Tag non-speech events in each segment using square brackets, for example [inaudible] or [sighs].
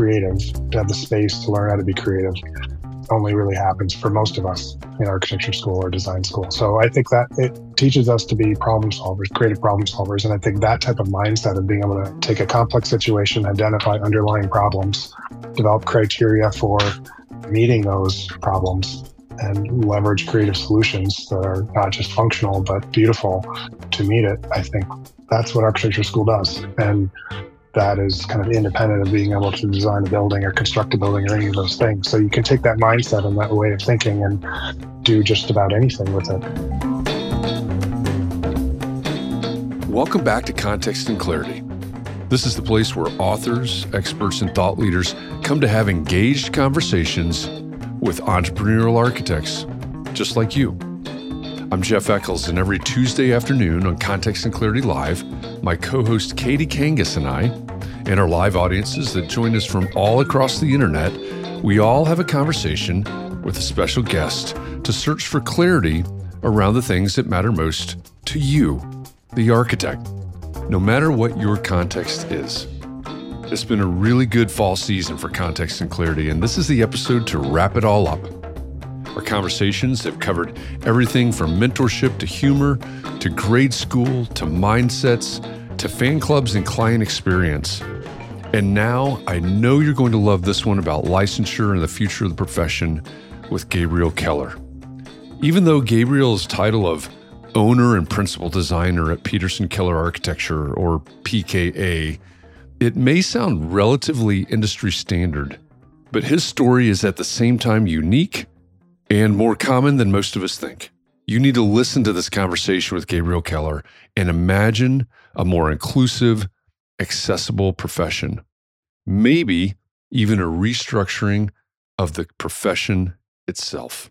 Creative, to have the space to learn how to be creative, only really happens for most of us in architecture school or design school. So I think that it teaches us to be problem solvers, creative problem solvers. And I think that type of mindset of being able to take a complex situation, identify underlying problems, develop criteria for meeting those problems, and leverage creative solutions that are not just functional but beautiful to meet it. I think that's what architecture school does. And that is kind of independent of being able to design a building or construct a building or any of those things. So you can take that mindset and that way of thinking and do just about anything with it. Welcome back to Context and Clarity. This is the place where authors, experts, and thought leaders come to have engaged conversations with entrepreneurial architects just like you. I'm Jeff Echols, and every Tuesday afternoon on Context and Clarity Live, my co host Katie Kangas and I, and our live audiences that join us from all across the internet, we all have a conversation with a special guest to search for clarity around the things that matter most to you, the architect, no matter what your context is. It's been a really good fall season for Context and Clarity, and this is the episode to wrap it all up. Our conversations have covered everything from mentorship to humor to grade school to mindsets to fan clubs and client experience. And now I know you're going to love this one about licensure and the future of the profession with Gabriel Keller. Even though Gabriel's title of owner and principal designer at Peterson Keller Architecture, or PKA, it may sound relatively industry standard, but his story is at the same time unique and more common than most of us think. You need to listen to this conversation with Gabriel Keller and imagine a more inclusive, accessible profession. Maybe even a restructuring of the profession itself.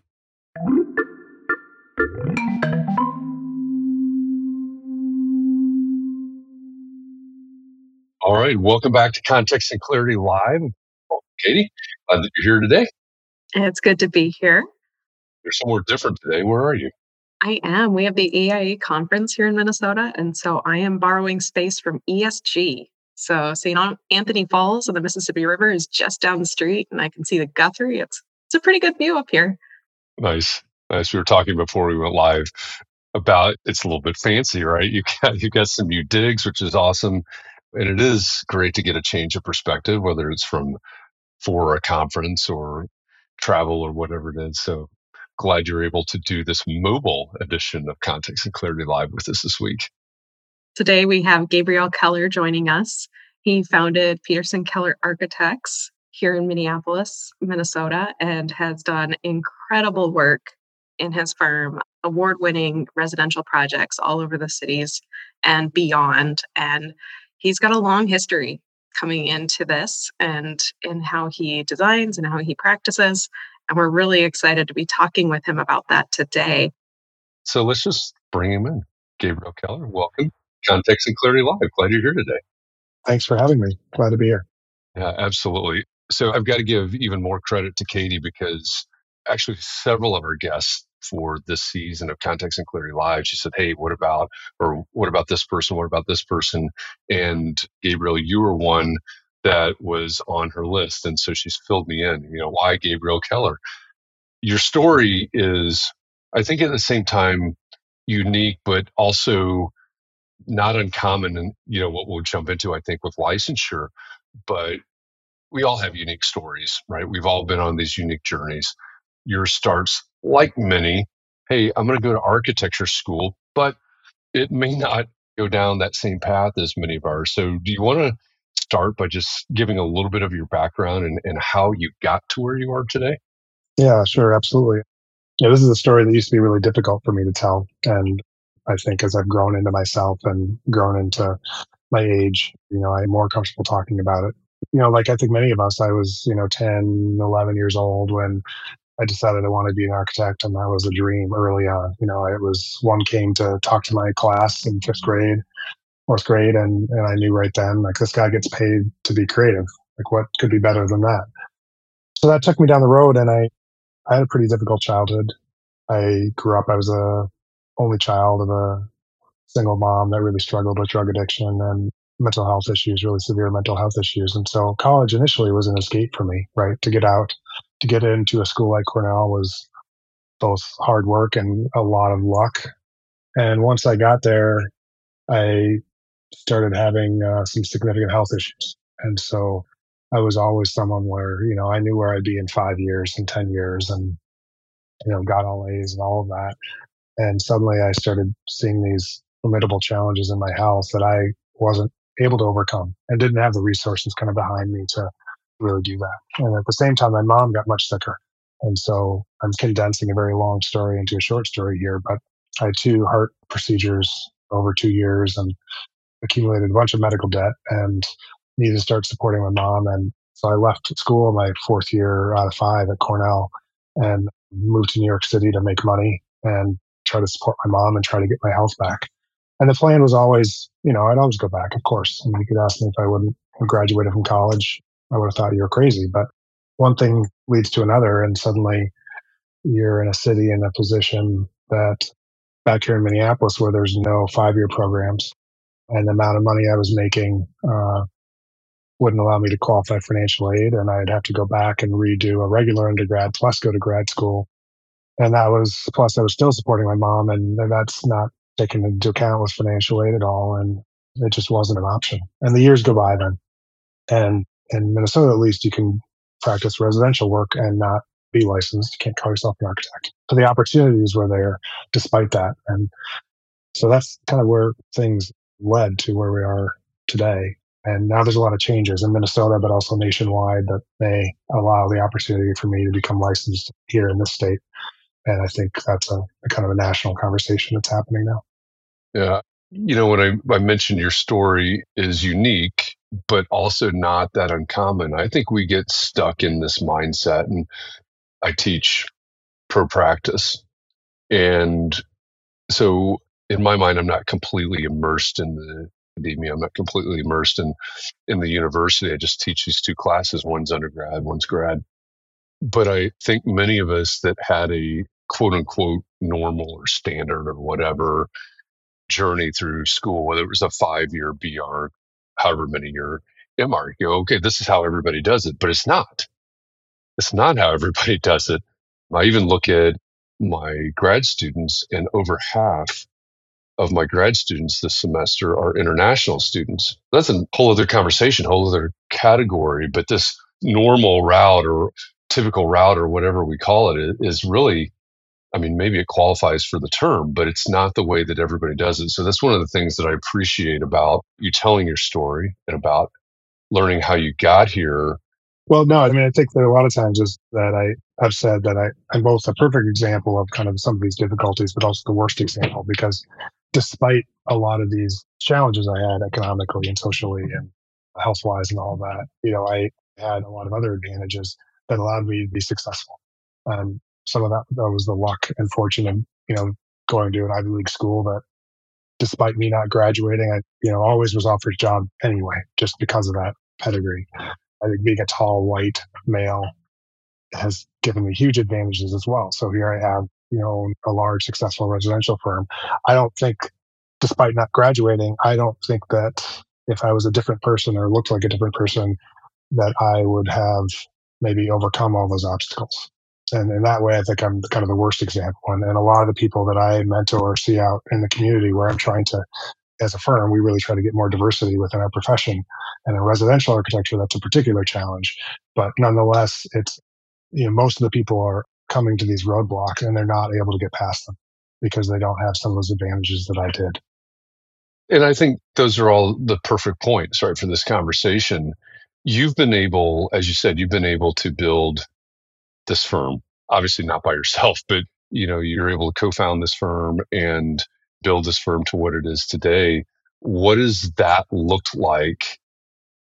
All right, welcome back to Context and Clarity Live. Katie, glad that you're here today. It's good to be here. You're somewhere different today. Where are you? I am. We have the AIA conference here in Minnesota, and so I am borrowing space from ESG. So St. Anthony Falls of the Mississippi River is just down the street, and I can see the Guthrie. It's it's a pretty good view up here. Nice, nice. We were talking before we went live about it's a little bit fancy, right? You got you got some new digs, which is awesome, and it is great to get a change of perspective, whether it's from for a conference or travel or whatever it is. So glad you're able to do this mobile edition of Context and Clarity Live with us this week. Today we have Gabriel Keller joining us. He founded Peterson Keller Architects here in Minneapolis, Minnesota, and has done incredible work in his firm, award winning residential projects all over the cities and beyond. And he's got a long history coming into this and in how he designs and how he practices. And we're really excited to be talking with him about that today. So let's just bring him in. Gabriel Keller, welcome. Context and Clarity Live. Glad you're here today. Thanks for having me. Glad to be here. Yeah, absolutely. So I've got to give even more credit to Katie because actually several of our guests for this season of Context and Clarity Live, she said, Hey, what about, or what about this person? What about this person? And Gabriel, you were one that was on her list. And so she's filled me in. You know, why Gabriel Keller? Your story is, I think, at the same time, unique, but also not uncommon. And, you know, what we'll jump into, I think, with licensure. But we all have unique stories, right? We've all been on these unique journeys. Yours starts like many. Hey, I'm going to go to architecture school, but it may not go down that same path as many of ours. So, do you want to start by just giving a little bit of your background and, and how you got to where you are today? Yeah, sure. Absolutely. Yeah, this is a story that used to be really difficult for me to tell. And I think as I've grown into myself and grown into my age, you know, I'm more comfortable talking about it you know, like I think many of us, I was, you know, 10, 11 years old when I decided I wanted to be an architect, and that was a dream early on. You know, it was one came to talk to my class in fifth grade, fourth grade, and, and I knew right then, like, this guy gets paid to be creative. Like, what could be better than that? So that took me down the road, and I, I had a pretty difficult childhood. I grew up, I was a only child of a single mom that really struggled with drug addiction and mental health issues, really severe mental health issues. And so college initially was an escape for me, right? To get out, to get into a school like Cornell was both hard work and a lot of luck. And once I got there, I started having uh, some significant health issues. And so I was always someone where, you know, I knew where I'd be in five years and 10 years and, you know, got all A's and all of that. And suddenly I started seeing these formidable challenges in my health that I wasn't able to overcome and didn't have the resources kind of behind me to really do that. And at the same time, my mom got much sicker. And so I'm condensing a very long story into a short story here, but I had two heart procedures over two years and accumulated a bunch of medical debt and needed to start supporting my mom. And so I left school my fourth year out of five at Cornell and moved to New York City to make money and try to support my mom and try to get my health back. And the plan was always, you know, I'd always go back, of course. And you could ask me if I wouldn't have graduated from college. I would have thought you were crazy. But one thing leads to another, and suddenly you're in a city in a position that back here in Minneapolis, where there's no five year programs, and the amount of money I was making uh, wouldn't allow me to qualify financial aid, and I'd have to go back and redo a regular undergrad plus go to grad school. And that was plus I was still supporting my mom, and that's not taken into account with financial aid at all, and it just wasn't an option. And the years go by then, and in Minnesota at least, you can practice residential work and not be licensed. You can't call yourself an architect. So the opportunities were there despite that, and so that's kind of where things led to where we are today. And now there's a lot of changes in Minnesota, but also nationwide that may allow the opportunity for me to become licensed here in this state. And I think that's a, a kind of a national conversation that's happening now. Yeah. You know, when I, I mentioned your story is unique, but also not that uncommon. I think we get stuck in this mindset, and I teach pro practice. And so, in my mind, I'm not completely immersed in the academia. I'm not completely immersed in in the university. I just teach these two classes. One's undergrad, one's grad. But I think many of us that had a quote unquote normal or standard or whatever journey through school, whether it was a five year BR, however many year MR, you go, okay, this is how everybody does it, but it's not. It's not how [laughs] everybody does it. I even look at my grad students, and over half of my grad students this semester are international students. That's a whole other conversation, whole other category. But this normal route or typical route or whatever we call it is really I mean, maybe it qualifies for the term, but it's not the way that everybody does it. So that's one of the things that I appreciate about you telling your story and about learning how you got here. Well, no, I mean, I think that a lot of times is that I have said that I, I'm both a perfect example of kind of some of these difficulties, but also the worst example because despite a lot of these challenges I had economically and socially mm-hmm. and health wise and all that, you know, I had a lot of other advantages that allowed me to be successful. And some of that, that was the luck and fortune of, you know, going to an Ivy League school that despite me not graduating, I, you know, always was offered a job anyway, just because of that pedigree. I think being a tall, white male has given me huge advantages as well. So here I have, you know, a large, successful residential firm. I don't think, despite not graduating, I don't think that if I was a different person or looked like a different person, that I would have maybe overcome all those obstacles. And in that way, I think I'm kind of the worst example. And, and a lot of the people that I mentor or see out in the community where I'm trying to, as a firm, we really try to get more diversity within our profession. And in residential architecture, that's a particular challenge. But nonetheless, it's, you know, most of the people are coming to these roadblocks and they're not able to get past them because they don't have some of those advantages that I did. And I think those are all the perfect points, right, for this conversation. You've been able, as you said, you've been able to build this firm, obviously not by yourself, [laughs] but you know, you're able to co-found this firm and build this firm to what it is today. What does that look like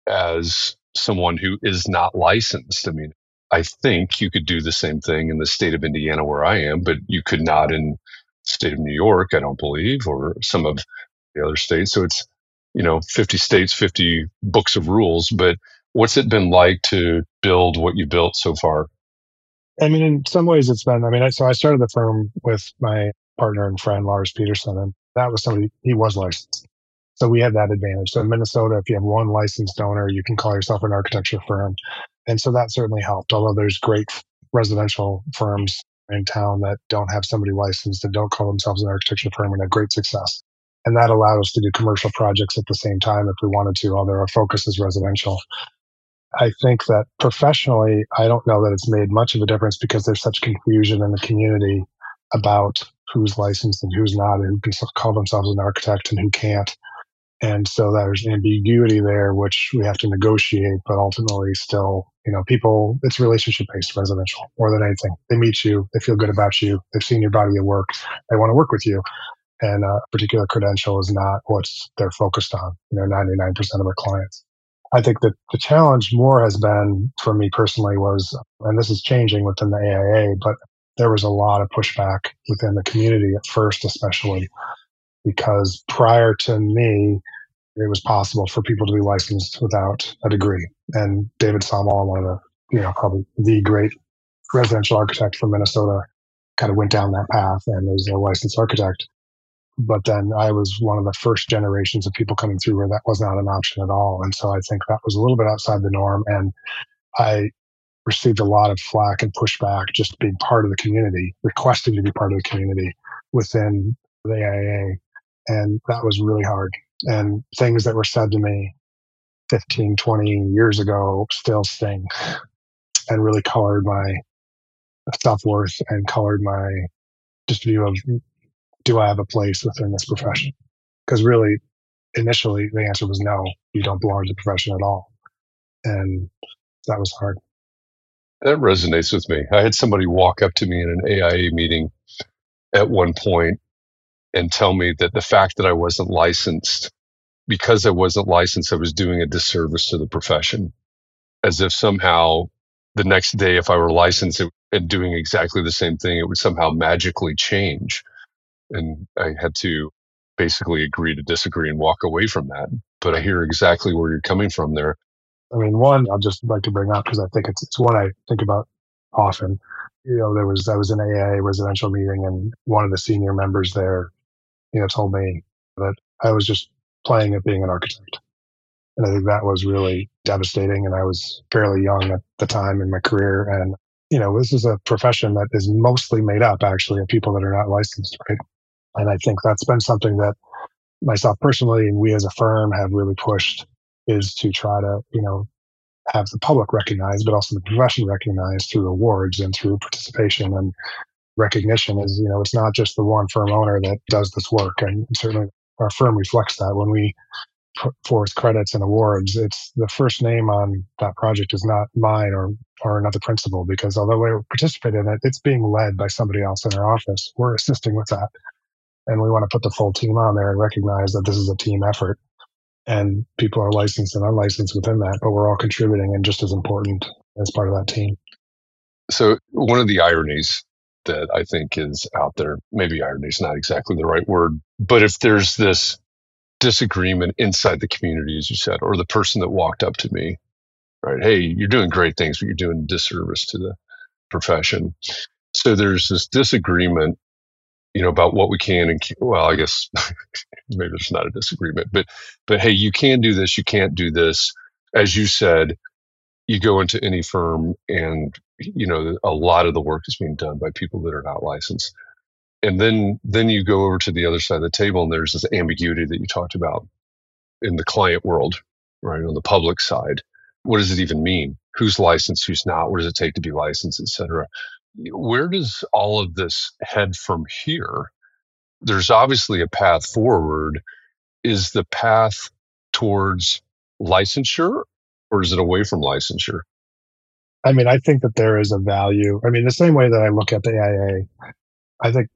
as someone who is not licensed? I mean, I think you could do the same thing in the state of Indiana where I am, but you could not in state of New York, I don't believe, or some of the other states. So it's, you know, 50 states, 50 books of rules. But what's it been like to build what you built so far? I mean, in some ways it's been, I mean, so I started the firm with my partner and friend, Lars Peterson, and that was somebody, he was licensed. So we had that advantage. So in Minnesota, if you have one licensed owner, you can call yourself an architecture firm. And so that certainly helped, although there's great residential firms in town that don't have somebody licensed and don't call themselves an architecture firm and have great success. And that allowed us to do commercial projects at the same time if we wanted to, although our focus is residential. I think that professionally, I don't know that it's made much of a difference because there's such confusion in the community about who's licensed and who's not, and who can call themselves an architect and who can't. And so there's ambiguity there, which we have to negotiate, but ultimately still, you know, people, it's relationship based residential more than anything. They meet you, they feel good about you, they've seen your body of work, they want to work with you. And uh, a particular credential is not what they're focused on, you know, 99% of our clients. I think that the challenge more has been for me personally was, and this is changing within the AIA, but there was a lot of pushback within the community at first, especially because prior to me, it was possible for people to be licensed without a degree. And David Salmela, one of the, you know, probably the great residential architect from Minnesota, kind of went down that path and was a licensed architect. But then I was one of the first generations of people coming through where that was not an option at all. And so I think that was a little bit outside the norm. And I received a lot of flack and pushback just being part of the community, requesting to be part of the community within the AIA. And that was really hard. And things that were said to me 15, 20 years ago still sting [sighs] and really colored my self worth and colored my just view of mm, do I have a place within this profession? Because really, initially, the answer was no, you don't belong to the profession at all. And that was hard. That resonates with me. I had somebody walk up to me in an AIA meeting at one point and tell me that the fact that I wasn't licensed, because I wasn't licensed, I was doing a disservice to the profession. As if somehow the next day, if I were licensed and doing exactly the same thing, it would somehow magically change and I had to basically agree to disagree and walk away from that. But I hear exactly where you're coming from there. I mean, one I'll just like to bring up because I think it's it's one I think about often. You know, there was I was in a residential meeting, and one of the senior members there, you know, told me that I was just playing at being an architect, and I think that was really devastating. And I was fairly young at the time in my career, and you know, this is a profession that is mostly made up actually of people that are not licensed, right? And I think that's been something that myself personally and we as a firm have really pushed is to try to, you know, have the public recognize, but also the profession recognized through awards and through participation and recognition is, you know, it's not just the one firm owner that does this work. And certainly our firm reflects that when we put forth credits and awards, it's the first name on that project is not mine or or another principal because although we participate in it, it's being led by somebody else in our office. We're assisting with that And we want to put the full team on there and recognize that this is a team effort and people are licensed and unlicensed within that, but we're all contributing and just as important as part of that team. So, one of the ironies that I think is out there, maybe irony is not exactly the right word, but if there's this disagreement inside the community, as you said, or the person that walked up to me, right? Hey, you're doing great things, but you're doing disservice to the profession. So there's this disagreement, you know, about what we can and well, I guess [laughs] maybe there's not a disagreement, but but hey, you can do this, you can't do this. As you said, you go into any firm and you know a lot of the work is being done by people that are not licensed. And then then you go over to the other side of the table and there's this ambiguity that you talked about in the client world right on the public side. What does it even mean? Who's licensed who's not? What does it take to be licensed etc where does all of this head from here? There's obviously a path forward. Is the path towards licensure or is it away from licensure I mean, I think that there is a value. I mean, the same way that I look at the AIA, I think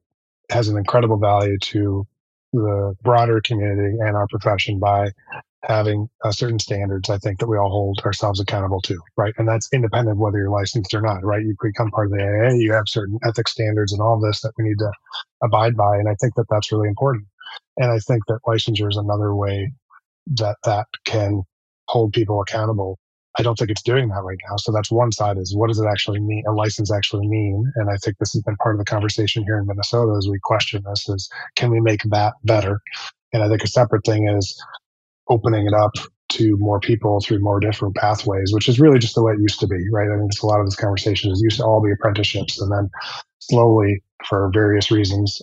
has an incredible value to the broader community and our profession by having uh, certain standards I think that we all hold ourselves accountable to, right? And that's independent of whether you're licensed or not, right? You become part of the AA, you have certain ethics standards and all this that we need to abide by. And I think that that's really important. And I think that licensure is another way that that can hold people accountable I don't think it's doing that right now. So that's one side is what does it actually mean? A license actually mean? And I think this has been part of the conversation here in Minnesota as we question this is can we make that better? And I think a separate thing is opening it up to more people through more different pathways, which is really just the way it used to be, right? I mean, it's a lot of this conversation is used to all be apprenticeships and then slowly for various reasons,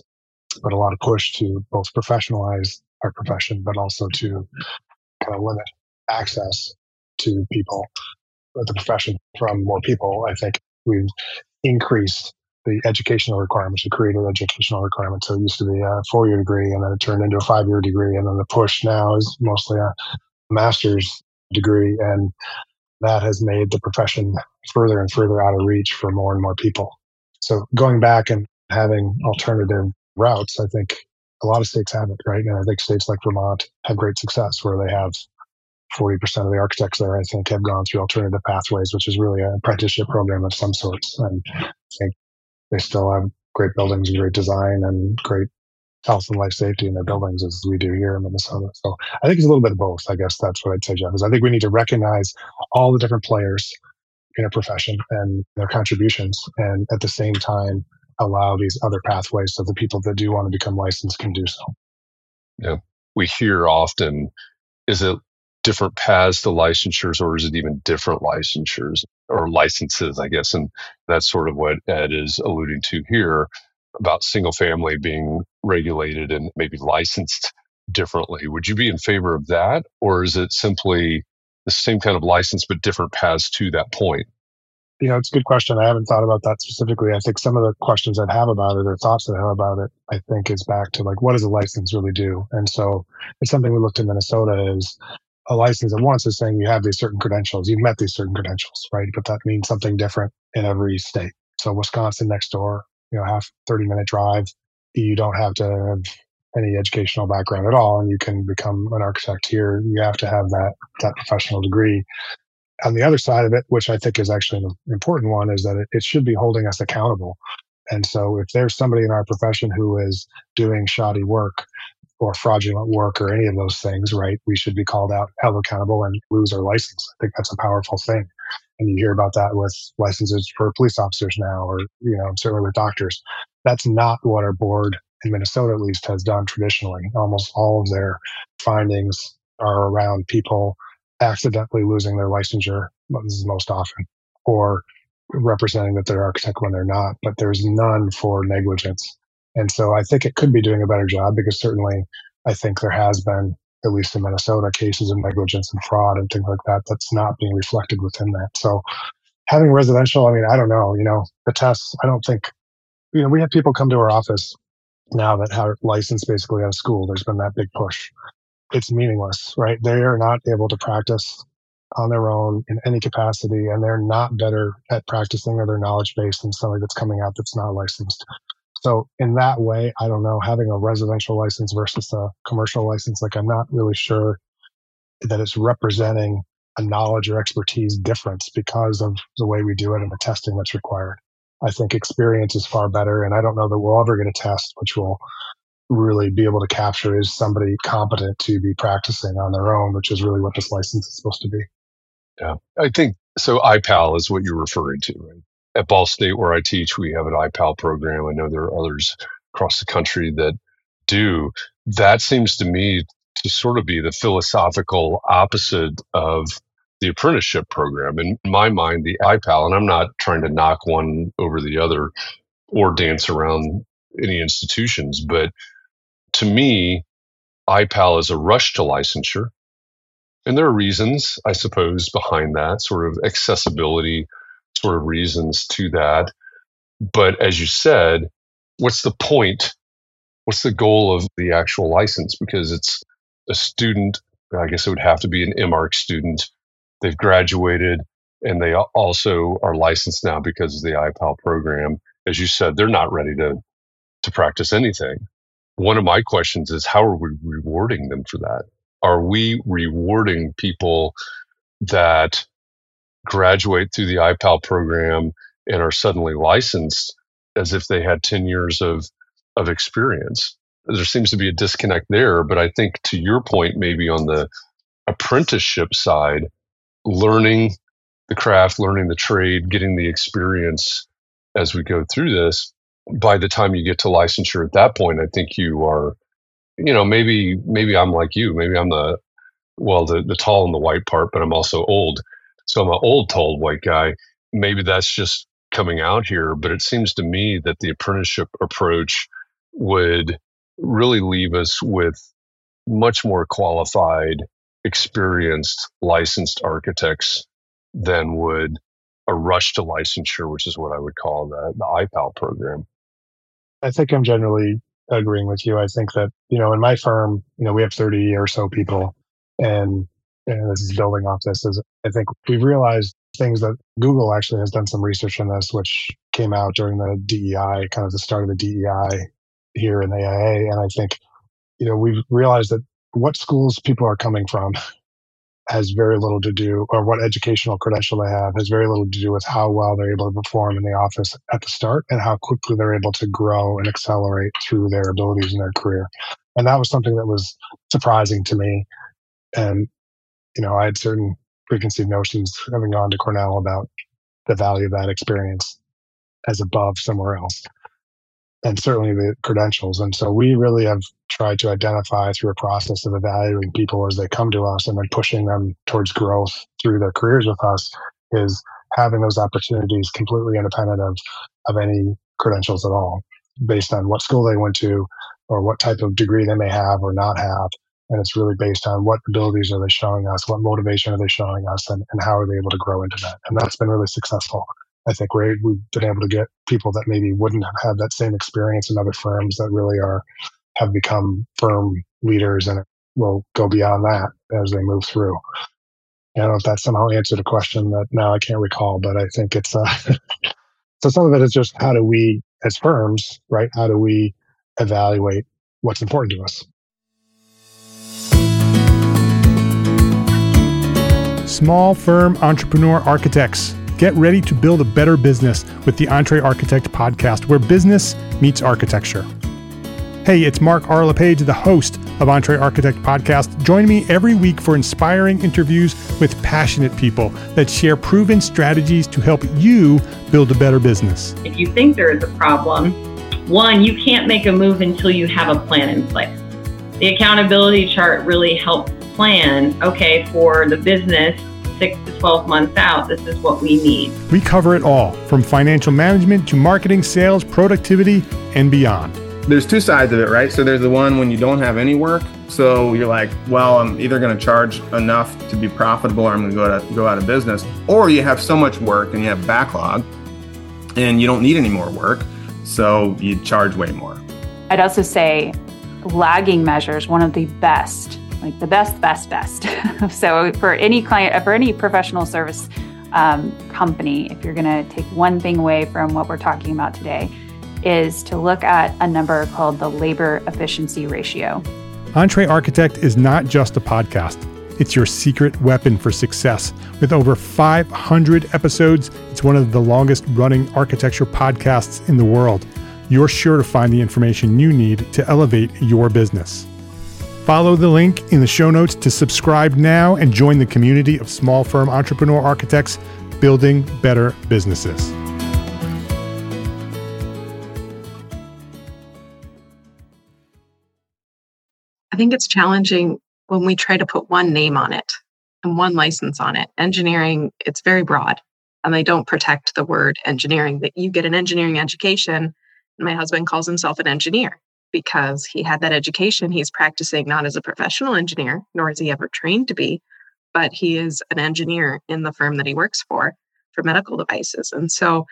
but a lot of push to both professionalize our profession, but also to kind of limit access to people, uh, the profession from more people. I think we've increased the educational requirements, the creative educational requirements. So it used to be a four year degree and then it turned into a five year degree. And then the push now is mostly a master's degree. And that has made the profession further and further out of reach for more and more people. So going back and having alternative routes, I think a lot of states have it, right? And I think states like Vermont have great success where they have 40% of the architects there, I think, have gone through alternative pathways, which is really an apprenticeship program of some sorts. And I think they still have great buildings and great design and great health and life safety in their buildings as we do here in Minnesota. So I think it's a little bit of both. I guess that's what I'd say, Jeff, is I think we need to recognize all the different players in a profession and their contributions and at the same time allow these other pathways so the people that do want to become licensed can do so. Yeah. We hear often, is it different paths to licensures, or is it even different licensures or licenses, I guess? And that's sort of what Ed is alluding to here about single family being regulated and maybe licensed differently. Would you be in favor of that, or is it simply the same kind of license but different paths to that point? You know, it's a good question. I haven't thought about that specifically. I think some of the questions I'd have about it or thoughts that I have about it, I think is back to like, what does a license really do? And so it's something we looked in Minnesota is a license at once is saying you have these certain credentials, you've met these certain credentials, right? But that means something different in every state. So Wisconsin next door, you know, half 30 minute drive, you don't have to have any educational background at all and you can become an architect here. You have to have that that professional degree. On the other side of it, which I think is actually an important one, is that it, it should be holding us accountable. And so if there's somebody in our profession who is doing shoddy work, or fraudulent work or any of those things, right? We should be called out, held accountable, and lose our license. I think that's a powerful thing. And you hear about that with licenses for police officers now, or, you know, certainly with doctors. That's not what our board in Minnesota, at least, has done traditionally. Almost all of their findings are around people accidentally losing their licensure. This is most often, or representing that they're architect when they're not, but there's none for negligence. And so I think it could be doing a better job because certainly I think there has been, at least in Minnesota, cases of negligence and fraud and things like that that's not being reflected within that. So having residential, I mean, I don't know, you know, the tests, I don't think, you know, we have people come to our office now that have licensed basically out of school. There's been that big push. It's meaningless, right? They are not able to practice on their own in any capacity, and they're not better at practicing or their knowledge base than somebody that's coming out that's not licensed. So in that way, I don't know, having a residential license versus a commercial license, like I'm not really sure that it's representing a knowledge or expertise difference because of the way we do it and the testing that's required. I think experience is far better. And I don't know that we'll ever get to test which will really be able to capture is somebody competent to be practicing on their own, which is really what this license is supposed to be. Yeah. I think so. IPAL is what you're referring to, right? At Ball State, where I teach, we have an IPAL program. I know there are others across the country that do. That seems to me to sort of be the philosophical opposite of the apprenticeship program. In my mind, the IPAL, and I'm not trying to knock one over the other or dance around any institutions, but to me, IPAL is a rush to licensure. And there are reasons, I suppose, behind that sort of accessibility, sort of reasons to that. But as you said, what's the point? What's the goal of the actual license? Because it's a student, I guess it would have to be an MArch student they've graduated and they also are licensed now because of the IPAL program. As you said, they're not ready to to practice anything. One of my questions is how are we rewarding them for that? Are we rewarding people that graduate through the IPAL program and are suddenly licensed as if they had 10 years of of experience? There seems to be a disconnect there, but I think to your point maybe on the apprenticeship side, learning the craft, learning the trade, getting the experience as we go through this. By the time you get to licensure at that point, I think you are, you know, maybe maybe I'm like you. Maybe I'm the well, the the tall and the white part, but I'm also old. So I'm an old tall white guy. Maybe that's just coming out here, but it seems to me that the apprenticeship approach would really leave us with much more qualified experienced licensed architects than would a rush to licensure, which is what I would call the, the IPAL program. I think I'm generally agreeing with you. I think that, you know, in my firm, you know, we have 30 or so people and, and this is building off this is I think we've realized things that Google actually has done some research on this, which came out during the DEI, kind of the start of the DEI here in AIA. And I think, you know, we've realized that what schools people are coming from has very little to do, or what educational credential they have has very little to do with how well they're able to perform in the office at the start and how quickly they're able to grow and accelerate through their abilities in their career. And that was something that was surprising to me. And, you know, I had certain preconceived notions having gone to Cornell about the value of that experience as above somewhere else and certainly the credentials. And so we really have tried to identify through a process of evaluating people as they come to us and then pushing them towards growth through their careers with us is having those opportunities completely independent of, of any credentials at all, based on what school they went to or what type of degree they may have or not have. And it's really based on what abilities are they showing us, what motivation are they showing us, and, and how are they able to grow into that. And that's been really successful. I think we we've been able to get people that maybe wouldn't have had that same experience in other firms that really are have become firm leaders and will go beyond that as they move through. I don't know if that somehow answered a question that now I can't recall, but I think it's uh, [laughs] so some of it is just how do we as firms, right? How do we evaluate what's important to us? Small firm entrepreneur architects Get ready to build a better business with the Entre Architect podcast, where business meets architecture. Hey, it's Mark R. LePage, the host of Entre Architect Podcast. Join me every week for inspiring interviews with passionate people that share proven strategies to help you build a better business. If you think there is a problem, one, you can't make a move until you have a plan in place. The accountability chart really helps plan, okay, for the business, six to 12 months out, this is what we need. We cover it all from financial management to marketing, sales, productivity, and beyond. There's two sides of it, right? So there's the one when you don't have any work. So you're like, well, I'm either going to charge enough to be profitable or I'm going to go, to go out of business. Or you have so much work and you have backlog and you don't need any more work. So you charge way more. I'd also say lagging measures, one of the best like the best, best, best. [laughs] so for any client, for any professional service um, company, if you're going to take one thing away from what we're talking about today, is to look at a number called the labor efficiency ratio. Entre Architect is not just a podcast. It's your secret weapon for success. With over 500 episodes, it's one of the longest running architecture podcasts in the world. You're sure to find the information you need to elevate your business. Follow the link in the show notes to subscribe now and join the community of small firm entrepreneur architects building better businesses. I think it's challenging when we try to put one name on it and one license on it. Engineering, it's very broad and they don't protect the word engineering. That you get an engineering education, my husband calls himself an engineer because he had that education. He's practicing not as a professional engineer, nor is he ever trained to be, but he is an engineer in the firm that he works for for medical devices. And so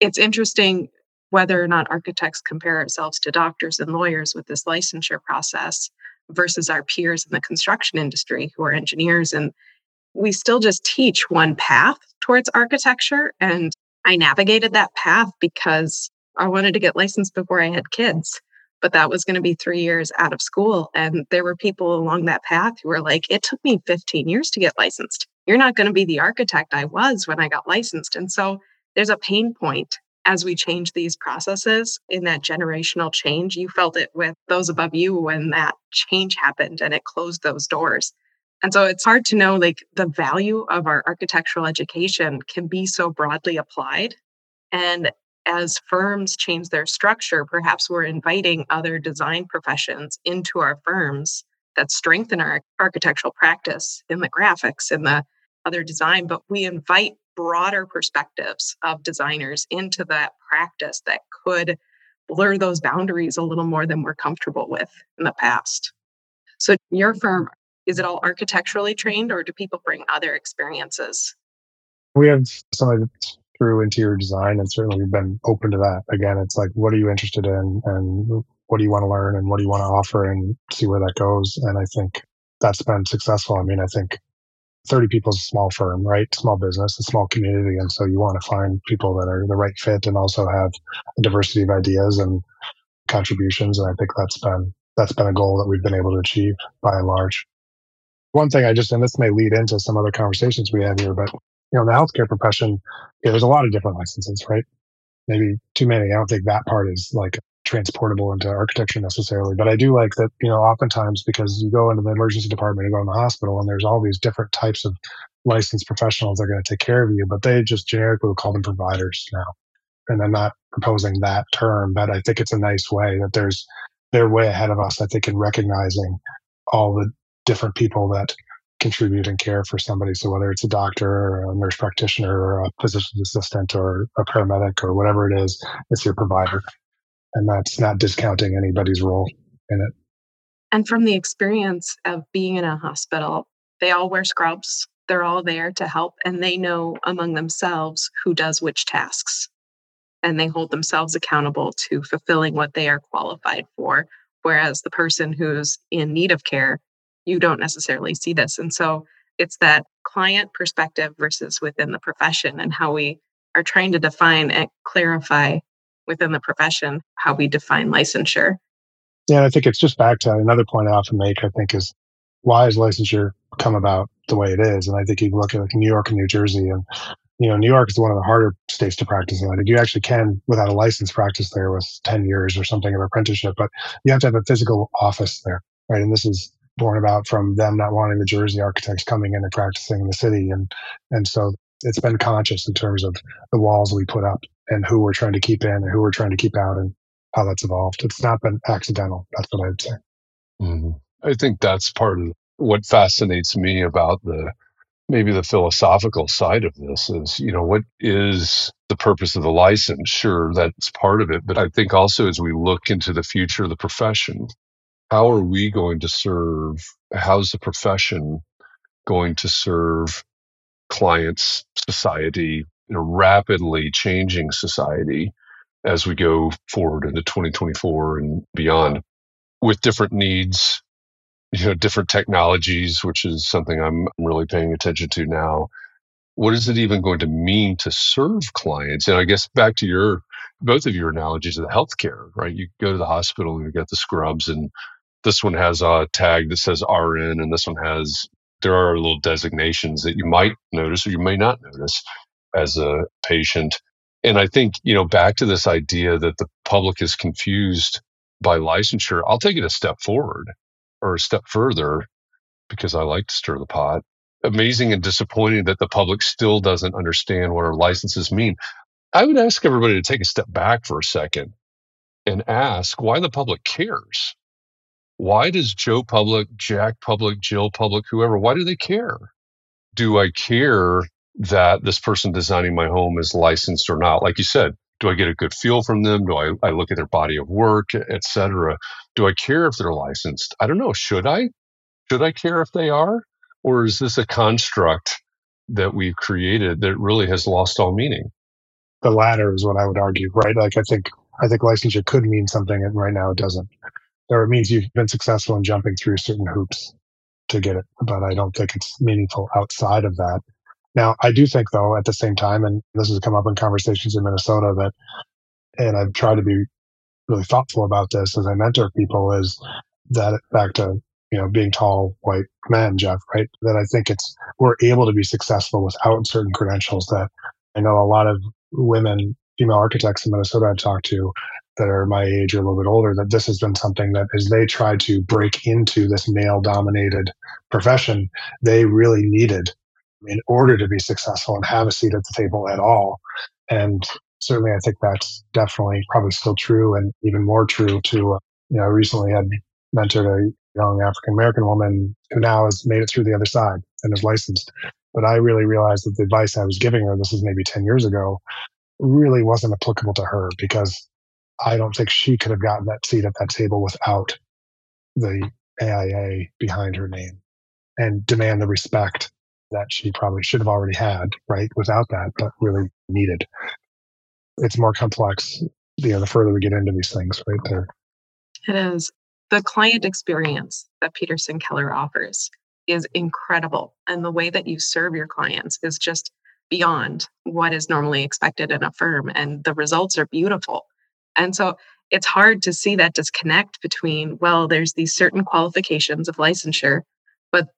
it's interesting whether or not architects compare ourselves to doctors and lawyers with this licensure process versus our peers in the construction industry who are engineers. And we still just teach one path towards architecture. And I navigated that path because I wanted to get licensed before I had kids but that was going to be three years out of school. And there were people along that path who were like, it took me 15 years to get licensed. You're not going to be the architect I was when I got licensed. And so there's a pain point as we change these processes in that generational change. You felt it with those above you when that change happened and it closed those doors. And so it's hard to know like the value of our architectural education can be so broadly applied. And as firms change their structure, perhaps we're inviting other design professions into our firms that strengthen our architectural practice in the graphics and the other design, but we invite broader perspectives of designers into that practice that could blur those boundaries a little more than we're comfortable with in the past. So, your firm, is it all architecturally trained or do people bring other experiences? We have that's through interior design and certainly we've been open to that. Again it's like what are you interested in and what do you want to learn and what do you want to offer and see where that goes. And i think that's been successful. I mean i think 30 people is a small firm right? Small business a small community and so you want to find people that are the right fit and also have a diversity of ideas and contributions and i think that's been that's been a goal that we've been able to achieve by and large. One thing i just and this may lead into some other conversations we have here but you know, the healthcare profession, there's a lot of different licenses, right? Maybe too many. I don't think that part is like transportable into architecture necessarily, but I do like that, you know, oftentimes because you go into the emergency department, you go in the hospital, and there's all these different types of licensed professionals that are going to take care of you, but they just generically will call them providers now. And I'm not proposing that term, but I think it's a nice way that there's they're way ahead of us, I think, in recognizing all the different people that contribute and care for somebody. So whether it's a doctor or a nurse practitioner or a physician's assistant or a paramedic or whatever it is, it's your provider. And that's not discounting anybody's role in it. And from the experience of being in a hospital, they all wear scrubs. They're all there to help and they know among themselves who does which tasks. And they hold themselves accountable to fulfilling what they are qualified for. Whereas the person who's in need of care you don't necessarily see this. And so it's that client perspective versus within the profession and how we are trying to define and clarify within the profession how we define licensure. Yeah, I think it's just back to another point I often make, I think, is why has licensure come about the way it is? And I think you can look at like New York and New Jersey and you know, New York is one of the harder states to practice in. I think you actually can, without a license, practice there with 10 years or something of apprenticeship, but you have to have a physical office there, right? And this is born about from them not wanting the Jersey architects coming in and practicing in the city. And, and so it's been conscious in terms of the walls we put up and who we're trying to keep in and who we're trying to keep out and how that's evolved. It's not been accidental. That's what I'd say. Mm-hmm. I think that's part of what fascinates me about the maybe the philosophical side of this is, you know, what is the purpose of the license? Sure, that's part of it. But I think also as we look into the future of the profession, how are we going to serve how's the profession going to serve clients society in a rapidly changing society as we go forward into 2024 and beyond with different needs you know different technologies which is something i'm really paying attention to now what is it even going to mean to serve clients and i guess back to your both of your analogies of the healthcare, right? You go to the hospital and you get the scrubs, and this one has a tag that says RN, and this one has there are little designations that you might notice or you may not notice as a patient. And I think, you know, back to this idea that the public is confused by licensure, I'll take it a step forward or a step further because I like to stir the pot. Amazing and disappointing that the public still doesn't understand what our licenses mean. I would ask everybody to take a step back for a second and ask why the public cares. Why does Joe Public, Jack Public, Jill Public, whoever, why do they care? Do I care that this person designing my home is licensed or not? Like you said, do I get a good feel from them? Do I, I look at their body of work, et cetera? Do I care if they're licensed? I don't know. Should I? Should I care if they are? Or is this a construct that we've created that really has lost all meaning? The latter is what I would argue, right? Like I think I think licensure could mean something, and right now it doesn't. Or it means you've been successful in jumping through certain hoops to get it, but I don't think it's meaningful outside of that. Now, I do think, though, at the same time, and this has come up in conversations in Minnesota, that, and I've tried to be really thoughtful about this as I mentor people, is that back to you know being tall white men, Jeff, right? That I think it's we're able to be successful without certain credentials. That I know a lot of women, female architects in Minnesota I've talked to that are my age or a little bit older, that this has been something that as they try to break into this male dominated profession, they really needed in order to be successful and have a seat at the table at all. And certainly, I think that's definitely probably still true, and even more true to uh, you know. I recently had mentored a young African American woman who now has made it through the other side and is licensed. But I really realized that the advice I was giving her, this was maybe 10 years ago, really wasn't applicable to her because I don't think she could have gotten that seat at that table without the AIA behind her name and demand the respect that she probably should have already had, right? Without that, but really needed. It's more complex, you know, the further we get into these things, right there. It is. The client experience that Peterssen Keller offers is incredible. And the way that you serve your clients is just beyond what is normally expected in a firm. And the results are beautiful. And so it's hard to see that disconnect between, well, there's these certain qualifications of licensure, but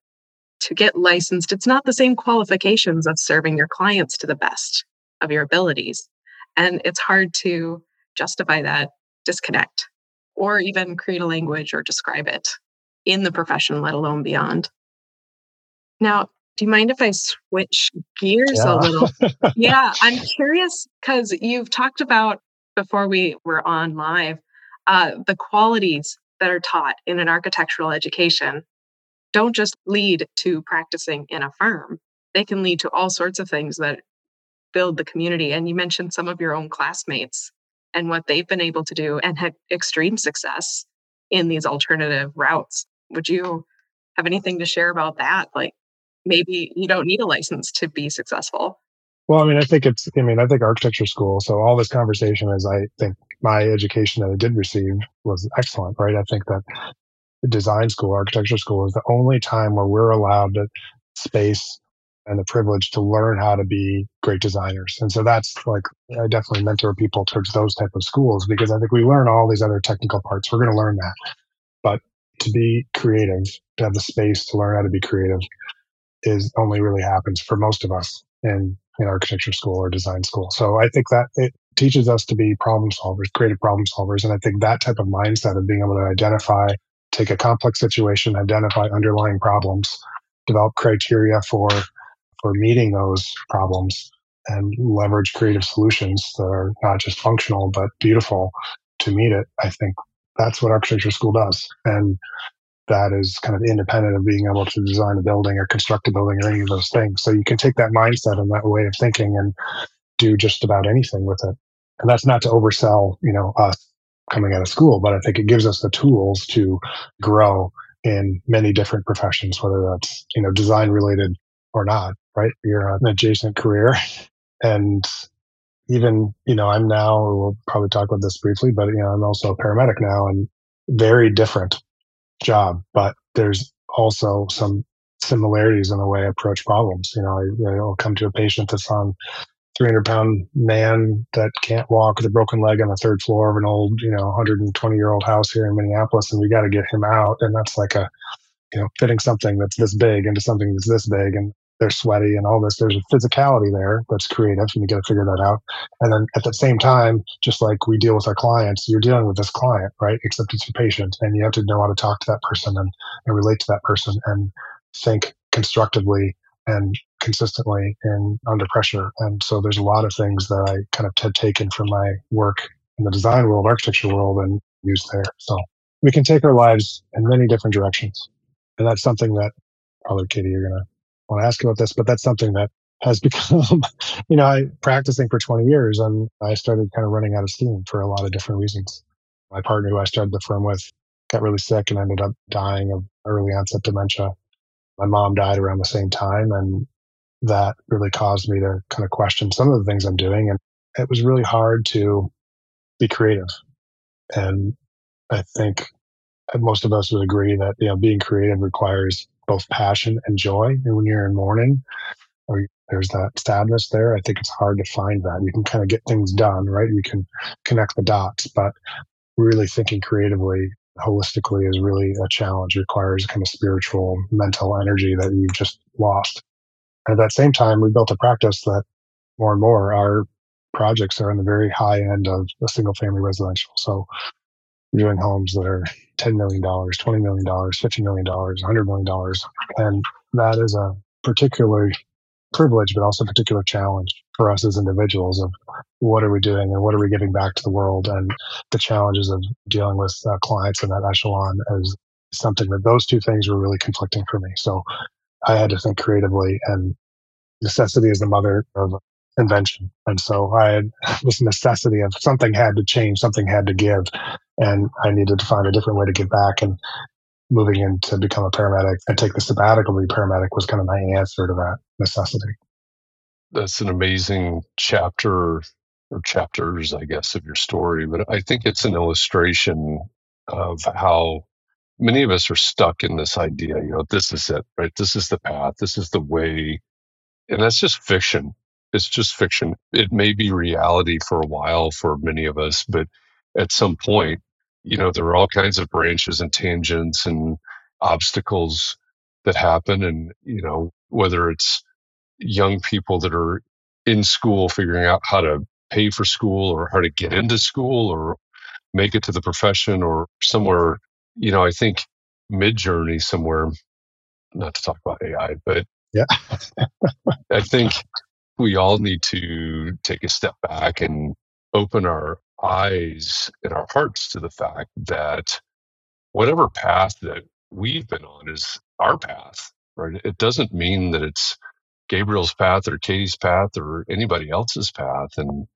to get licensed, it's not the same qualifications of serving your clients to the best of your abilities. And it's hard to justify that disconnect or even create a language or describe it in the profession, let alone beyond. Now, do you mind if I switch gears yeah. a little? [laughs] yeah, I'm curious because you've talked about before we were on live uh, the qualities that are taught in an architectural education don't just lead to practicing in a firm, they can lead to all sorts of things that build the community. And you mentioned some of your own classmates and what they've been able to do and had extreme success in these alternative routes. Would you have anything to share about that? Like maybe you don't need a license to be successful. Well, I mean, I think it's, I mean, I think architecture school. So all this conversation is, I think my education that I did receive was excellent, right? I think that design school, architecture school is the only time where we're allowed the space and the privilege to learn how to be great designers. And so that's like I definitely mentor people towards those type of schools because I think we learn all these other technical parts. We're going to learn that. But to be creative, to have the space to learn how to be creative is only really happens for most of us in in architecture school or design school. So I think that it teaches us to be problem solvers, creative problem solvers. And I think that type of mindset of being able to identify take a complex situation, identify underlying problems, develop criteria for for meeting those problems, and leverage creative solutions that are not just functional but beautiful to meet it. I think that's what architecture school does, and that is kind of independent of being able to design a building or construct a building or any of those things. So you can take that mindset and that way of thinking and do just about anything with it. And that's not to oversell, you know, us coming out of school, but I think it gives us the tools to grow in many different professions, whether that's, you know, design related or not, right? You're an adjacent career. And even, you know, I'm now, we'll probably talk about this briefly, but, you know, I'm also a paramedic now and very different job, but there's also some similarities in the way I approach problems. You know, I, I'll come to a patient that's on 300 pound man that can't walk with a broken leg on the third floor of an old, you know, 120 year old house here in Minneapolis, and we got to get him out. And that's like a, you know, fitting something that's this big into something that's this big, and they're sweaty and all this. There's a physicality there that's creative, and you got to figure that out. And then at the same time, just like we deal with our clients, you're dealing with this client, right? Except it's your patient, and you have to know how to talk to that person and, and relate to that person and think constructively and consistently and under pressure. And so there's a lot of things that I kind of had taken from my work in the design world, architecture world, and used there. So we can take our lives in many different directions. And that's something that probably Katie, you're gonna want to ask you about this, but that's something that has [laughs] become, you know, I practicing for 20 years and I started kind of running out of steam for a lot of different reasons. My partner who I started the firm with got really sick and ended up dying of early onset dementia my mom died around the same time and that really caused me to kind of question some of the things i'm doing and it was really hard to be creative and i think most of us would agree that you know being creative requires both passion and joy and when you're in mourning or there's that sadness there i think it's hard to find that you can kind of get things done right you can connect the dots but really thinking creatively holistically is really a challenge. It requires kind of spiritual, mental energy that you've just lost. And at that same time, we built a practice that more and more our projects are in the very high end of a single family residential. So doing homes that are $10 million, $20 million, $50 million, $100 million. And that is a particularly privilege, but also a particular challenge for us as individuals of what are we doing and what are we giving back to the world and the challenges of dealing with uh, clients in that echelon is something that those two things were really conflicting for me. So I had to think creatively and necessity is the mother of invention. And so I had [laughs] this necessity of something had to change, something had to give. And I needed to find a different way to give back. And moving in to become a paramedic and take the sabbatical to be paramedic was kind of my answer to that necessity. That's an amazing chapter or chapters, I guess, of your story. But I think it's an illustration of how many of us are stuck in this idea, you know, this is it, right? This is the path, this is the way. And that's just fiction. It's just fiction. It may be reality for a while for many of us, but at some point, you know, there are all kinds of branches and tangents and obstacles that happen. And, you know, whether it's young people that are in school figuring out how to pay for school or how to get into school or make it to the profession or somewhere, you know, I think Midjourney somewhere, not to talk about AI, but yeah, I think we all need to take a step back and open our eyes and our hearts to the fact that whatever path that we've been on is our path, right? It doesn't mean that it's Gabriel's path or Katie's path or anybody else's path. And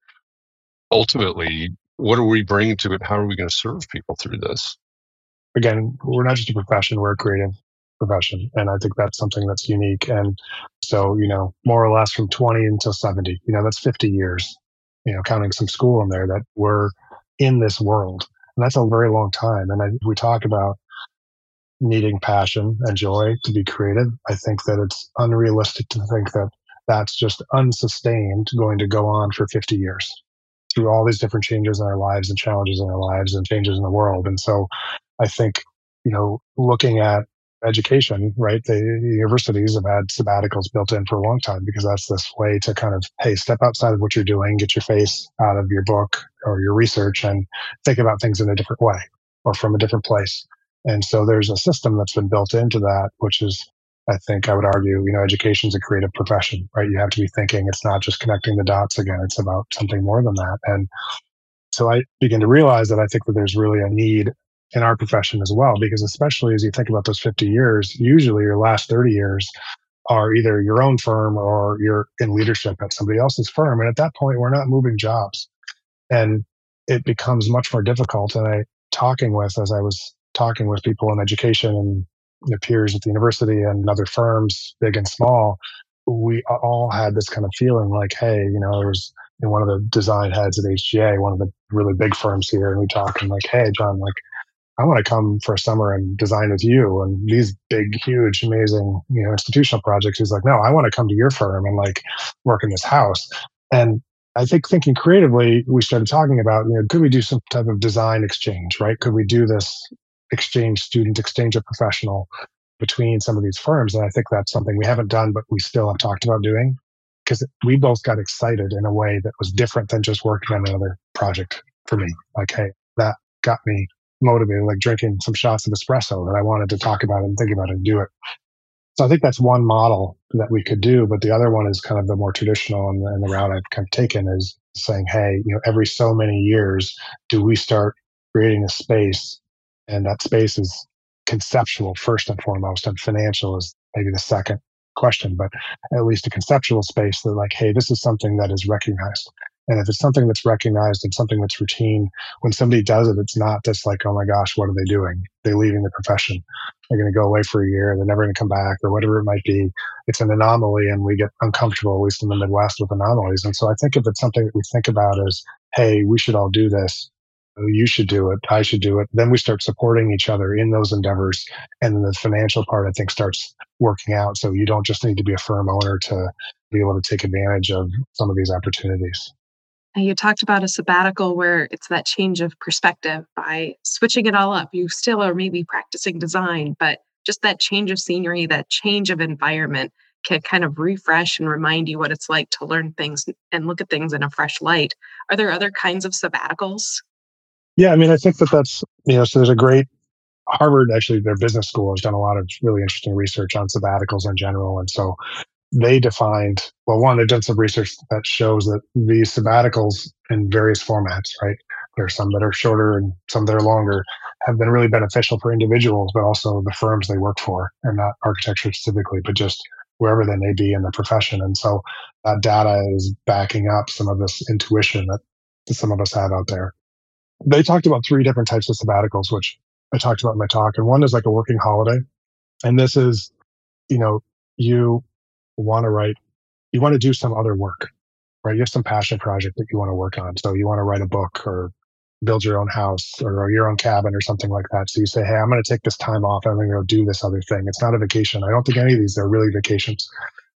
ultimately, what are we bringing to it? How are we going to serve people through this? Again, we're not just a profession, we're a creative profession. And I think that's something that's unique. And so, you know, more or less from 20 until 70, you know, that's 50 years you know, counting some school in there, that we're in this world. And that's a very long time. And I, we talk about needing passion and joy to be creative. I think that it's unrealistic to think that that's just unsustained going to go on for 50 years through all these different changes in our lives and challenges in our lives and changes in the world. And so I think, you know, looking at education, right? The, universities have had sabbaticals built in for a long time because that's this way to kind of, hey, step outside of what you're doing, get your face out of your book or your research and think about things in a different way or from a different place. And so there's a system that's been built into that, which is, I think I would argue, you know, education is a creative profession, right? You have to be thinking. It's not just connecting the dots again. It's about something more than that. And so I begin to realize that I think that there's really a need in our profession as well, because especially as you think about those 50 years, usually your last 30 years are either your own firm or you're in leadership at somebody else's firm. And at that point, we're not moving jobs. And it becomes much more difficult. And I talking with, as I was talking with people in education and peers at the university and other firms, big and small, we all had this kind of feeling like, hey, you know, there was you know, one of the design heads at HGA, one of the really big firms here, and we talked and like, hey, John, like I want to come for a summer and design with you and these big, huge, amazing, you know, institutional projects. He's like, no, I want to come to your firm and like work in this house. And I think thinking creatively, we started talking about, you know, could we do some type of design exchange, right? Could we do this exchange, student exchange of professional between some of these firms? And I think that's something we haven't done, but we still have talked about doing because we both got excited in a way that was different than just working on another project for me. Like, hey, that got me motivated, like drinking some shots of espresso that I wanted to talk about and think about and do it. So I think that's one model that we could do. But the other one is kind of the more traditional and, and the route I've kind of taken is saying, hey, you know, every so many years, do we start creating a space? And that space is conceptual first and foremost, and financial is maybe the second question, but at least a conceptual space that like, hey, this is something that is recognized. And if it's something that's recognized and something that's routine, when somebody does it, it's not just like, oh my gosh, what are they doing? They're leaving the profession. They're going to go away for a year. They're never going to come back or whatever it might be. It's an anomaly and we get uncomfortable, at least in the Midwest, with anomalies. And so I think if it's something that we think about as, hey, we should all do this, you should do it, I should do it, then we start supporting each other in those endeavors. And then the financial part, I think, starts working out. So you don't just need to be a firm owner to be able to take advantage of some of these opportunities. You talked about a sabbatical where it's that change of perspective by switching it all up. You still are maybe practicing design, but just that change of scenery, that change of environment can kind of refresh and remind you what it's like to learn things and look at things in a fresh light. Are there other kinds of sabbaticals? Yeah, I mean, I think that that's, you know, so there's a great Harvard, actually, their business school has done a lot of really interesting research on sabbaticals in general. And so they defined well one they've done some research that shows that these sabbaticals in various formats right there are some that are shorter and some that are longer have been really beneficial for individuals but also the firms they work for and not architecture specifically but just wherever they may be in the profession. And so that data is backing up some of this intuition that some of us have out there. They talked about three different types of sabbaticals which i talked about in my talk and one is like a working holiday. And this is you know you want to write, you want to do some other work, right? You have some passion project that you want to work on. So you want to write a book or build your own house or your own cabin or something like that. So you say, hey, I'm going to take this time off. I'm going to go do this other thing. It's not a vacation. I don't think any of these are really vacations,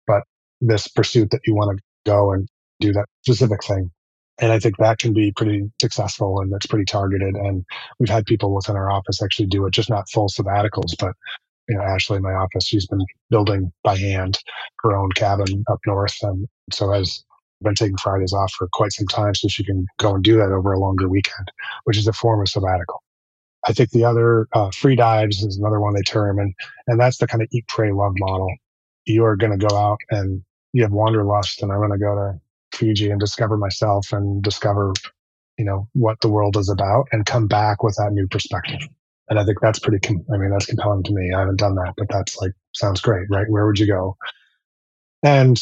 but this pursuit that you want to go and do that specific thing. And I think that can be pretty successful and that's pretty targeted. And we've had people within our office actually do it, just not full sabbaticals, but you know, Ashley in my office, she's been building by hand her own cabin up north. And so has been taking Fridays off for quite some time so she can go and do that over a longer weekend, which is a form of sabbatical. I think the other uh, free dives is another one they term, and and that's the kind of eat, pray, love model. You are going to go out and you have wanderlust, and I'm going to go to Fiji and discover myself and discover, you know, what the world is about, and come back with that new perspective. And I think that's pretty, com- I mean, that's compelling to me. I haven't done that, but that's like, sounds great, right? Where would you go? And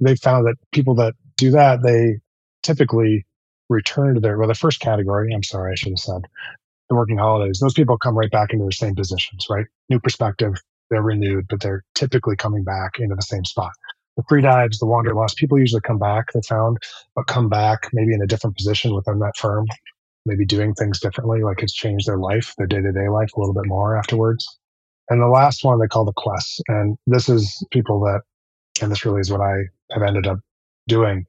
they found that people that do that, they typically return to their, well, the first category, I'm sorry, I should have said, the working holidays, those people come right back into their same positions, right? New perspective, they're renewed, but they're typically coming back into the same spot. The free dives, the wanderlust, people usually come back, they found, but come back maybe in a different position within that firm maybe doing things differently, like it's changed their life, their day to day life a little bit more afterwards. And the last one they call the quests. And this is people that, and this really is what I have ended up doing,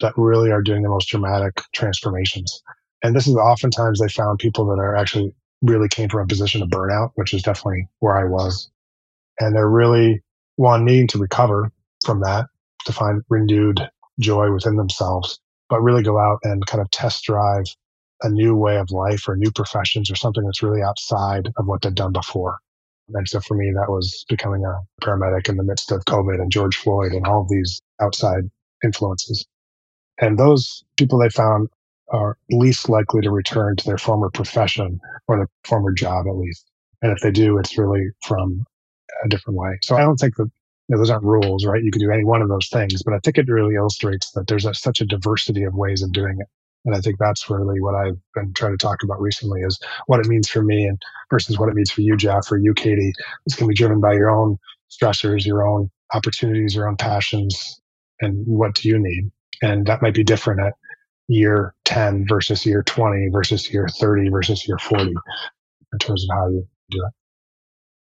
that really are doing the most dramatic transformations. And this is oftentimes they found people that are actually really came from a position of burnout, which is definitely where I was. And they're really one needing to recover from that to find renewed joy within themselves, but really go out and kind of test drive a new way of life or new professions or something that's really outside of what they've done before. And so for me, that was becoming a paramedic in the midst of COVID and George Floyd and all of these outside influences. And those people they found are least likely to return to their former profession or their former job, at least. And if they do, it's really from a different way. So I don't think that you know, those aren't rules, right? You can do any one of those things, but I think it really illustrates that there's a, such a diversity of ways of doing it. And I think that's really what I've been trying to talk about recently is what it means for me and versus what it means for you, Jeff, or you, Katie. It's going to be driven by your own stressors, your own opportunities, your own passions, and what do you need? And that might be different at year 10 versus year 20 versus year 30 versus year 40 in terms of how you do it.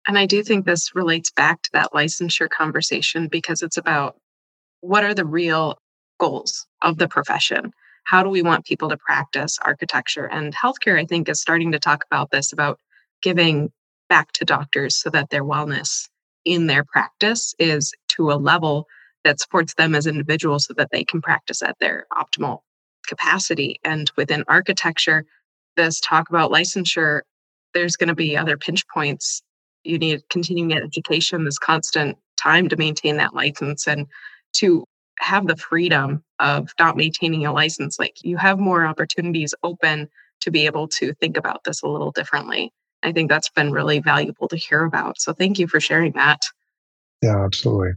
And I do think this relates back to that licensure conversation because it's about what are the real goals of the profession. How do we want people to practice architecture? And healthcare, I think, is starting to talk about this about giving back to doctors so that their wellness in their practice is to a level that supports them as individuals so that they can practice at their optimal capacity. And within architecture, this talk about licensure, there's going to be other pinch points. You need continuing education, this constant time to maintain that license and to have the freedom of not maintaining a license. Like you have more opportunities open to be able to think about this a little differently. I think that's been really valuable to hear about. So thank you for sharing that. Yeah, absolutely.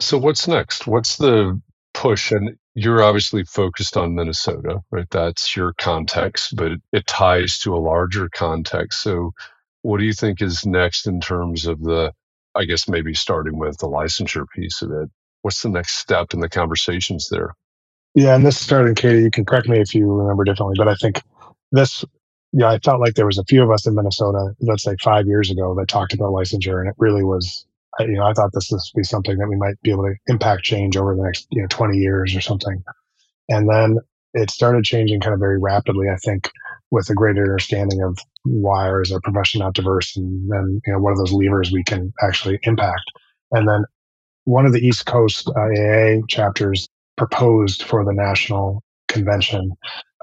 So what's next? What's the push? And you're obviously focused on Minnesota, right? That's your context, but it ties to a larger context. So what do you think is next in terms of the, I guess maybe starting with the licensure piece of it? What's the next step in the conversations there? Yeah, and this started, Katie, you can correct me if you remember differently, but I think this yeah, I felt like there was a few of us in Minnesota, let's say five years ago, that talked about licensure, and it really was, you know, I thought this would be something that we might be able to impact change over the next, you know, 20 years or something. And then it started changing kind of very rapidly, I think, with a greater understanding of why is our profession not diverse, and then you know what are those levers we can actually impact. And then one of the East Coast uh, AIA chapters proposed for the national convention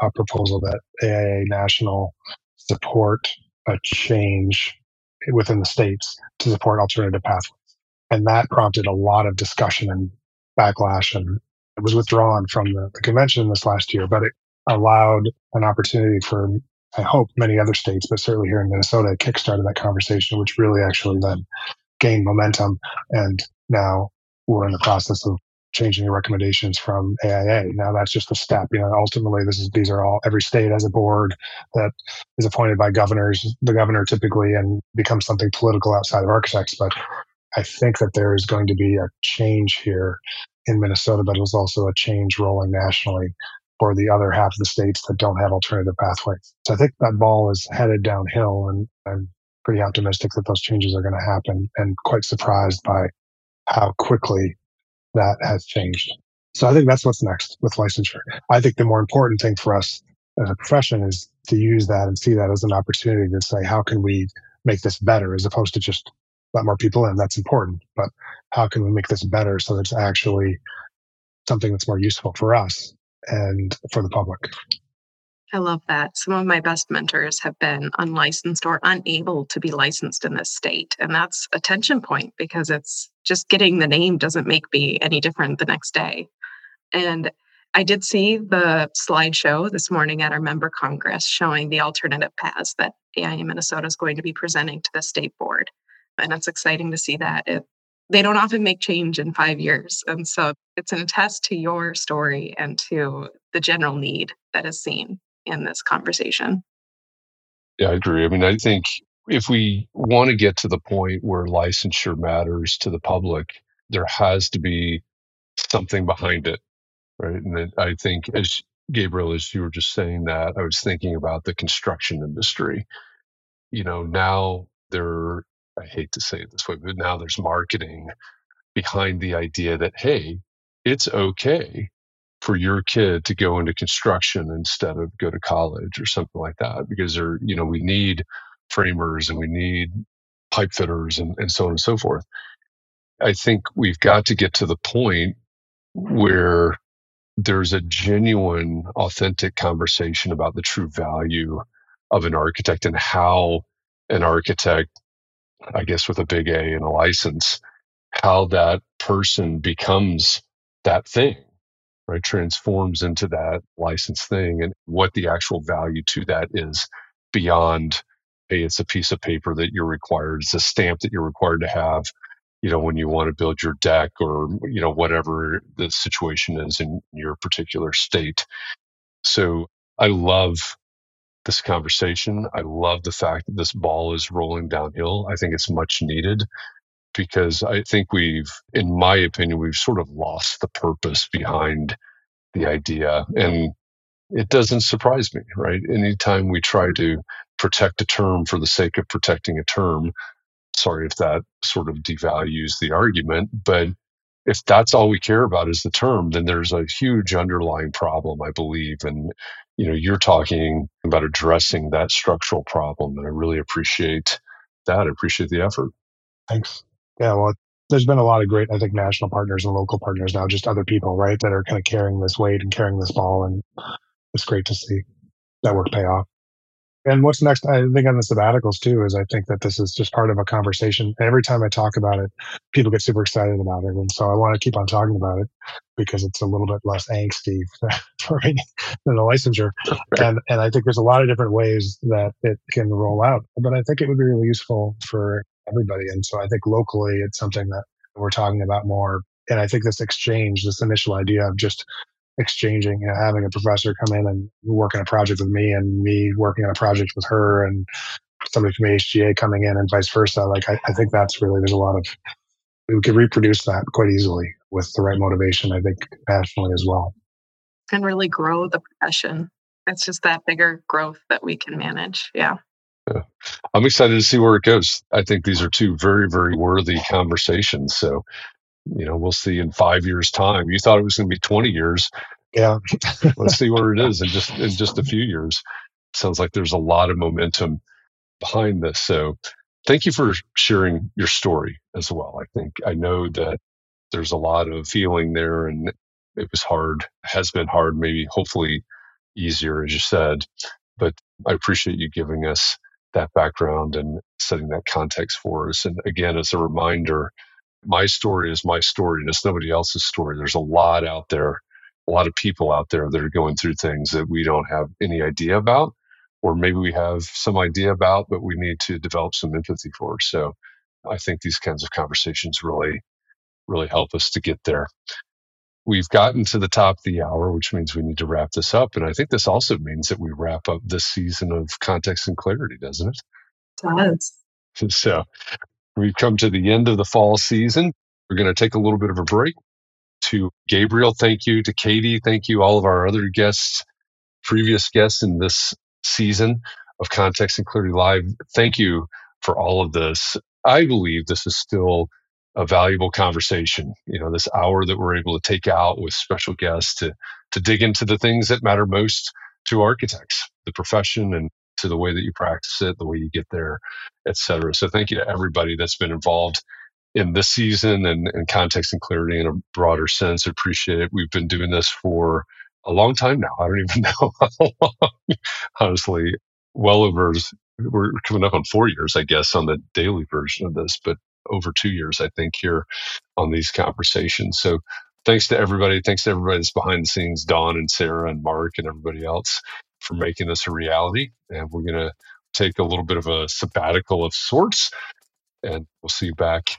a proposal that AIA National support a change within the states to support alternative pathways. And that prompted a lot of discussion and backlash. And it was withdrawn from the, the convention this last year, but it allowed an opportunity for, I hope, many other states, but certainly here in Minnesota, kickstarted that conversation, which really actually then gained momentum. And now we're in the process of changing the recommendations from AIA. Now that's just a step. You know, ultimately, this is these are all every state has a board that is appointed by governors, the governor typically, and becomes something political outside of architects. But I think that there is going to be a change here in Minnesota, but it was also a change rolling nationally for the other half of the states that don't have alternative pathways. So I think that ball is headed downhill, and I'm pretty optimistic that those changes are going to happen, and quite surprised by how quickly that has changed. So I think that's what's next with licensure. I think the more important thing for us as a profession is to use that and see that as an opportunity to say, how can we make this better as opposed to just let more people in? That's important. But how can we make this better so that it's actually something that's more useful for us and for the public? I love that. Some of my best mentors have been unlicensed or unable to be licensed in this state. And that's a tension point because it's just getting the name doesn't make me any different the next day. And I did see the slideshow this morning at our member congress showing the alternative paths that AIA Minnesota is going to be presenting to the state board. And it's exciting to see that. It, they don't often make change in five years. And so it's an attest to your story and to the general need that is seen in this conversation. Yeah, I agree. I mean, I think if we want to get to the point where licensure matters to the public, there has to be something behind it, right? And I think, as Gabriel, as you were just saying that, I was thinking about the construction industry. You know, now there, I hate to say it this way, but now there's marketing behind the idea that, hey, it's okay for your kid to go into construction instead of go to college or something like that because there you know we need framers and we need pipe fitters and, and so on and so forth. I think we've got to get to the point where there's a genuine authentic conversation about the true value of an architect and how an architect i guess with a big a and a license how that person becomes that thing right transforms into that license thing and what the actual value to that is beyond hey it's a piece of paper that you're required it's a stamp that you're required to have you know when you want to build your deck or you know whatever the situation is in your particular state. So i love this conversation i love the fact that this ball is rolling downhill i think it's much needed because I think we've, in my opinion, we've sort of lost the purpose behind the idea. And it doesn't surprise me, right? Anytime we try to mm-hmm. protect a term for the sake of protecting a term, sorry if that sort of devalues the argument, but if that's all we care about is the term, then there's a huge underlying problem, I believe. And, you know, you're talking about addressing that structural problem. And I really appreciate that. I appreciate the effort. Thanks. Yeah. Well, there's been a lot of great, I think, national partners and local partners now, just other people, right, that are kind of carrying this weight and carrying this ball. And it's great to see that work pay off. And what's next, I think on the sabbaticals too, is I think that this is just part of a conversation. Every time I talk about it, people get super excited about it. And so I want to keep on talking about it because it's a little bit less angsty [laughs] for me than the licensure. And, and I think there's a lot of different ways that it can roll out, but I think it would be really useful for everybody. And so I think locally, it's something that we're talking about more. And I think this exchange, this initial idea of just exchanging, you know, having a professor come in and work on a project with me and me working on a project with her and somebody from HGA coming in and vice versa. Like, I, I think that's really, there's a lot of, we could reproduce that quite easily with the right motivation, I think, nationally as well. And really grow the profession. It's just that bigger growth that we can manage. Yeah. Yeah. I'm excited to see where it goes. I think these are two very, very worthy conversations. So you know, we'll see in five years' time. You thought it was going to be 20 years. Yeah. [laughs] Let's see where it is in just in just a few years. Sounds like there's a lot of momentum behind this. So thank you for sharing your story as well. I think I know that there's a lot of feeling there and it was hard, has been hard, maybe hopefully easier, as you said. But I appreciate you giving us that background and setting that context for us. And again, as a reminder, my story is my story and it's nobody else's story. There's a lot out there, a lot of people out there that are going through things that we don't have any idea about, or maybe we have some idea about, but we need to develop some empathy for. So I think these kinds of conversations really, really help us to get there. We've gotten to the top of the hour, which means we need to wrap this up. And I think this also means that we wrap up this season of Context and Clarity, doesn't it? It does. [laughs] So We've come to the end of the fall season. We're going to take a little bit of a break. To Gabriel, thank you. To Katie, thank you. All of our other guests, previous guests in this season of Context and Clarity Live, thank you for all of this. I believe this is still a valuable conversation. You know, this hour that we're able to take out with special guests to to dig into the things that matter most to architects, the profession, and to the way that you practice it, the way you get there, et cetera. So thank you to everybody that's been involved in this season and, and context and clarity in a broader sense. Appreciate it. We've been doing this for a long time now. I don't [laughs] even know how long, honestly. Well over, we're coming up on four years, I guess, on the daily version of this, but over two years, I think, here on these conversations. So thanks to everybody. Thanks to everybody that's behind the scenes, Don and Sarah and Mark and everybody else for making this a reality. And we're going to take a little bit of a sabbatical of sorts. And we'll see you back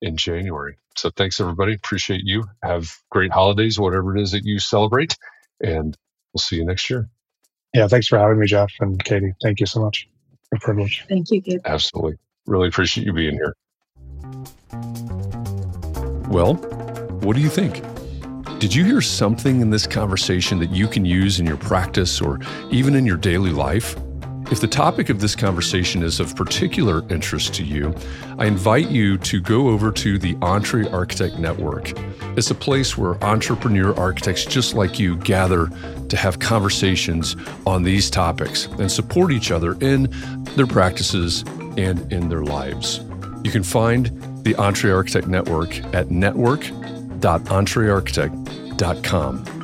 in January. So thanks, everybody. Appreciate you. Have great holidays, whatever it is that you celebrate. And we'll see you next year. Yeah. Thanks for having me, Jeff and Katie. Thank you so much. A privilege. Thank you, Gabe. Absolutely. Really appreciate you being here. Well, what do you think? Did you hear something in this conversation that you can use in your practice or even in your daily life? If the topic of this conversation is of particular interest to you, I invite you to go over to the Entre Architect Network. It's a place where entrepreneur architects just like you gather to have conversations on these topics and support each other in their practices and in their lives. You can find the Entre Architect Network at network.entrearchitect.com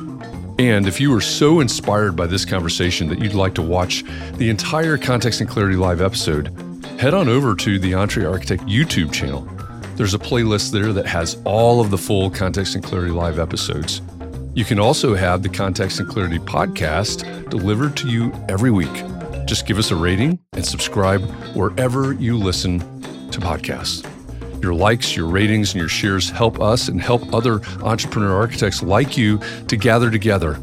and if you were so inspired by this conversation that you'd like to watch the entire Context and Clarity Live episode, head on over to the Entre Architect YouTube channel. There's a playlist there that has all of the full Context and Clarity Live episodes. You can also have the Context and Clarity podcast delivered to you every week. Just give us a rating and subscribe wherever you listen to podcasts. Your likes, your ratings, and your shares help us and help other entrepreneur architects like you to gather together.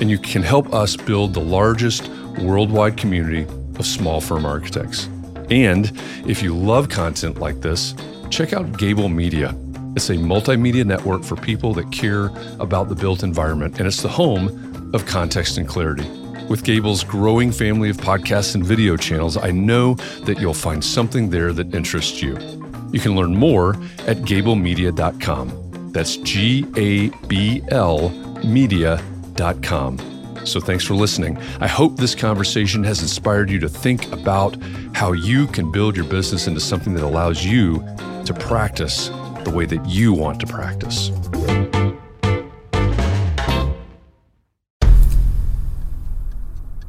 And you can help us build the largest worldwide community of small firm architects. And if you love content like this, check out Gābl Media. It's a multimedia network for people that care about the built environment, and it's the home of context and clarity. With Gābl's growing family of podcasts and video channels, I know that you'll find something there that interests you. You can learn more at gablmedia.com. That's G A B L media.com. So thanks for listening. I hope this conversation has inspired you to think about how you can build your business into something that allows you to practice the way that you want to practice.